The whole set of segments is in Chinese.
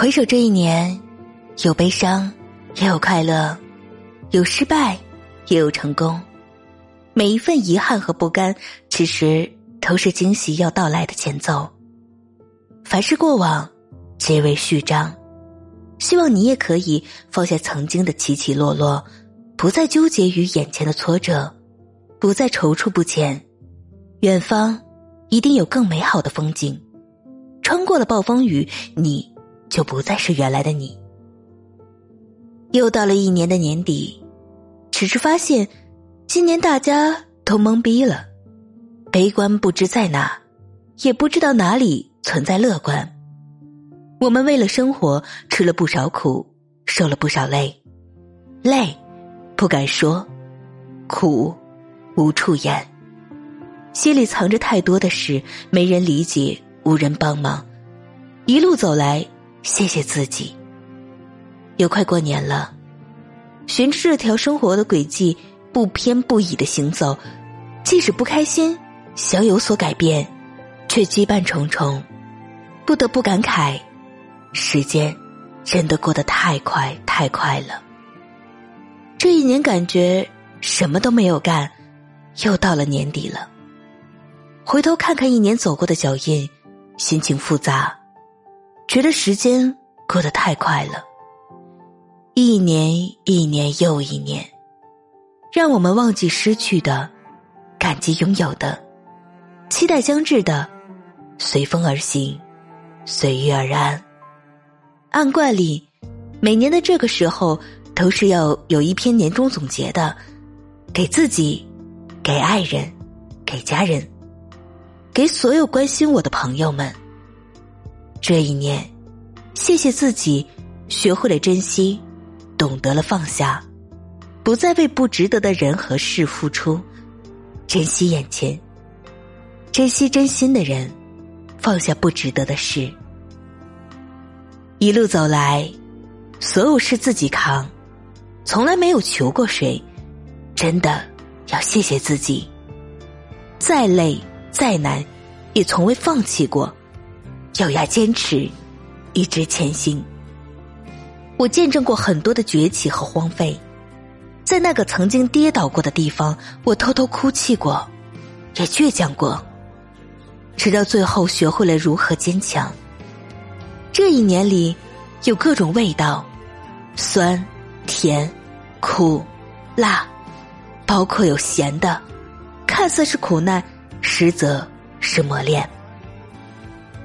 回首这一年，有悲伤，也有快乐，有失败，也有成功。每一份遗憾和不甘，其实都是惊喜要到来的前奏。凡是过往，皆为序章。希望你也可以放下曾经的起起落落，不再纠结于眼前的挫折，不再踌躇不前。远方一定有更美好的风景。穿过了暴风雨，你就不再是原来的你。又到了一年的年底，只是发现，今年大家都懵逼了，悲观不知在哪，也不知道哪里存在乐观。我们为了生活吃了不少苦，受了不少累，累不敢说，苦无处言，心里藏着太多的事，没人理解，无人帮忙。一路走来，谢谢自己。又快过年了，循着这条生活的轨迹，不偏不倚的行走，即使不开心，想有所改变，却羁绊重重，不得不感慨。时间真的过得太快太快了。这一年感觉什么都没有干，又到了年底了。回头看看一年走过的脚印，心情复杂，觉得时间过得太快了。一年一年又一年，让我们忘记失去的，感激拥有的，期待将至的，随风而行，随遇而安。按惯例，每年的这个时候都是要有一篇年终总结的，给自己，给爱人，给家人，给所有关心我的朋友们。这一年，谢谢自己，学会了珍惜，懂得了放下，不再为不值得的人和事付出，珍惜眼前，珍惜真心的人，放下不值得的事。一路走来，所有事自己扛，从来没有求过谁。真的要谢谢自己，再累再难，也从未放弃过，咬牙坚持，一直前行。我见证过很多的崛起和荒废，在那个曾经跌倒过的地方，我偷偷哭泣过，也倔强过，直到最后学会了如何坚强。这一年里，有各种味道，酸、甜、苦、辣，包括有咸的，看似是苦难，实则是磨练。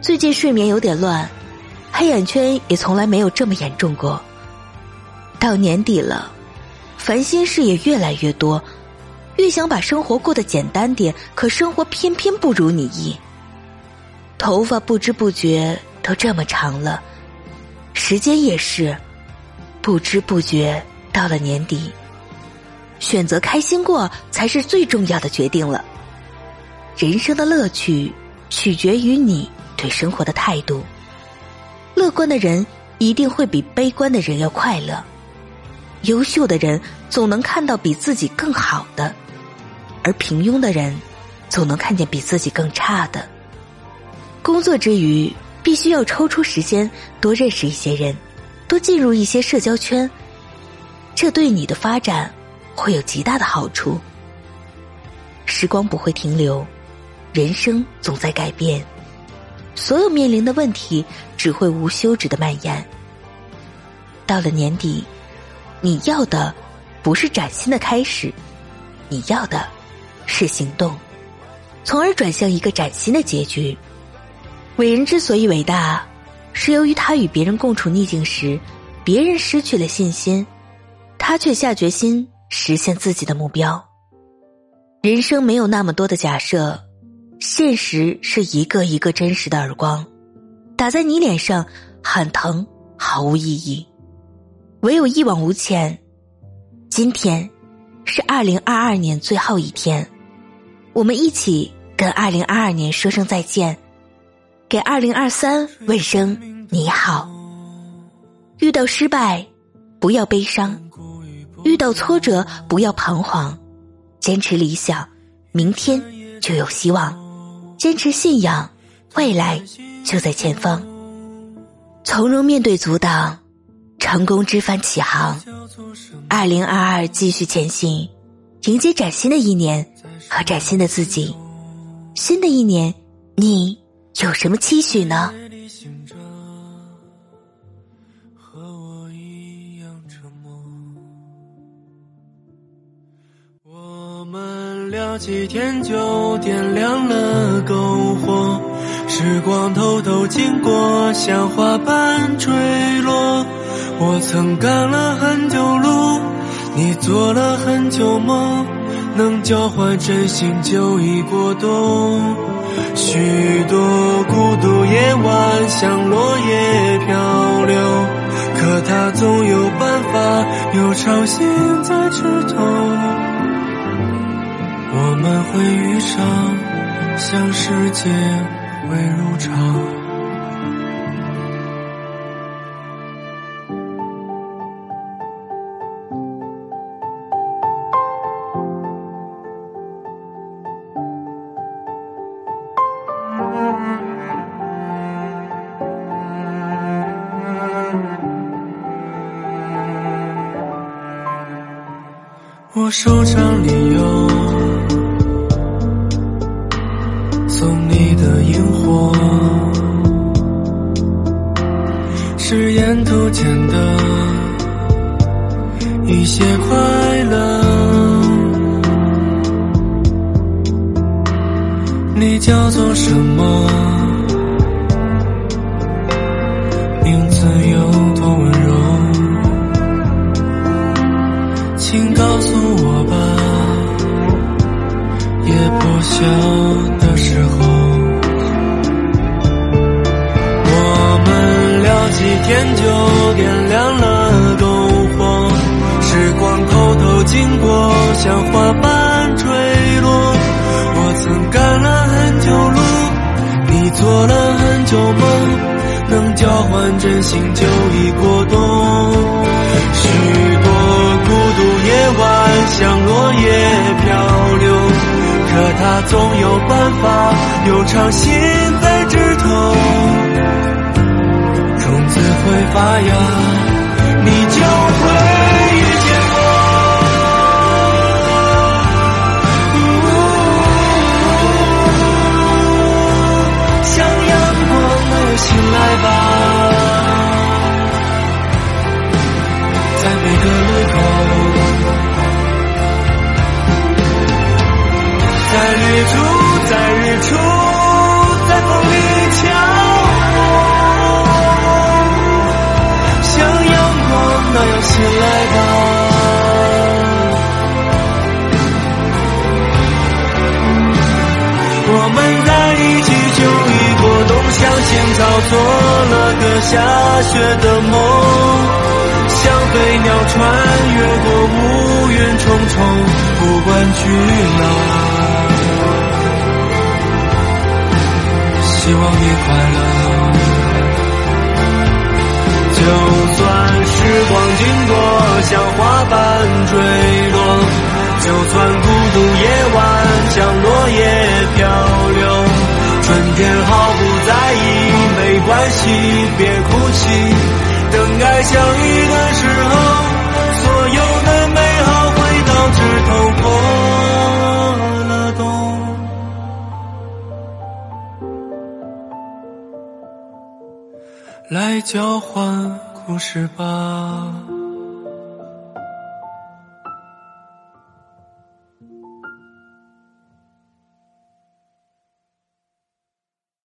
最近睡眠有点乱，黑眼圈也从来没有这么严重过。到年底了，烦心事也越来越多，越想把生活过得简单点，可生活偏偏不如你意。头发不知不觉。都这么长了，时间也是不知不觉到了年底。选择开心过才是最重要的决定了。人生的乐趣取决于你对生活的态度。乐观的人一定会比悲观的人要快乐。优秀的人总能看到比自己更好的，而平庸的人总能看见比自己更差的。工作之余。必须要抽出时间多认识一些人，多进入一些社交圈，这对你的发展会有极大的好处。时光不会停留，人生总在改变，所有面临的问题只会无休止的蔓延。到了年底，你要的不是崭新的开始，你要的是行动，从而转向一个崭新的结局。伟人之所以伟大，是由于他与别人共处逆境时，别人失去了信心，他却下决心实现自己的目标。人生没有那么多的假设，现实是一个一个真实的耳光，打在你脸上，很疼，毫无意义。唯有一往无前。今天是二零二二年最后一天，我们一起跟二零二二年说声再见。给二零二三问声你好。遇到失败，不要悲伤；遇到挫折，不要彷徨。坚持理想，明天就有希望；坚持信仰，未来就在前方。从容面对阻挡，成功之帆起航。二零二二继续前行，迎接崭新的一年和崭新的自己。新的一年，你有什么期许呢？们聊几天就点亮了篝火，时光偷偷经过，像花瓣坠落。我曾赶了很久路，你做了很久梦。能交换真心就已过冬，许多孤独夜晚像落叶漂流，可它总有办法，有潮汐在枝头，我们会遇上，像世界会如常。我收藏里有沿途间的一些快乐。你叫做什么？名字有多温柔？请告诉我吧，夜破晓的时候，我们聊几天就经过，像花瓣坠落。我曾赶了很久路，你做了很久梦，能交换真心就已过冬。许多孤独夜晚像落叶漂流，可它总有办法，有长心在枝头，种子会发芽，下雪的梦，像飞鸟穿越过乌云重重，不管去哪。希望你快乐。就算时光经过，像花瓣坠落；就算孤独夜晚，像落叶漂流。春天好，没关系，别哭泣。等爱相遇的时候，所有的美好会到枝头破了。来交换故事吧。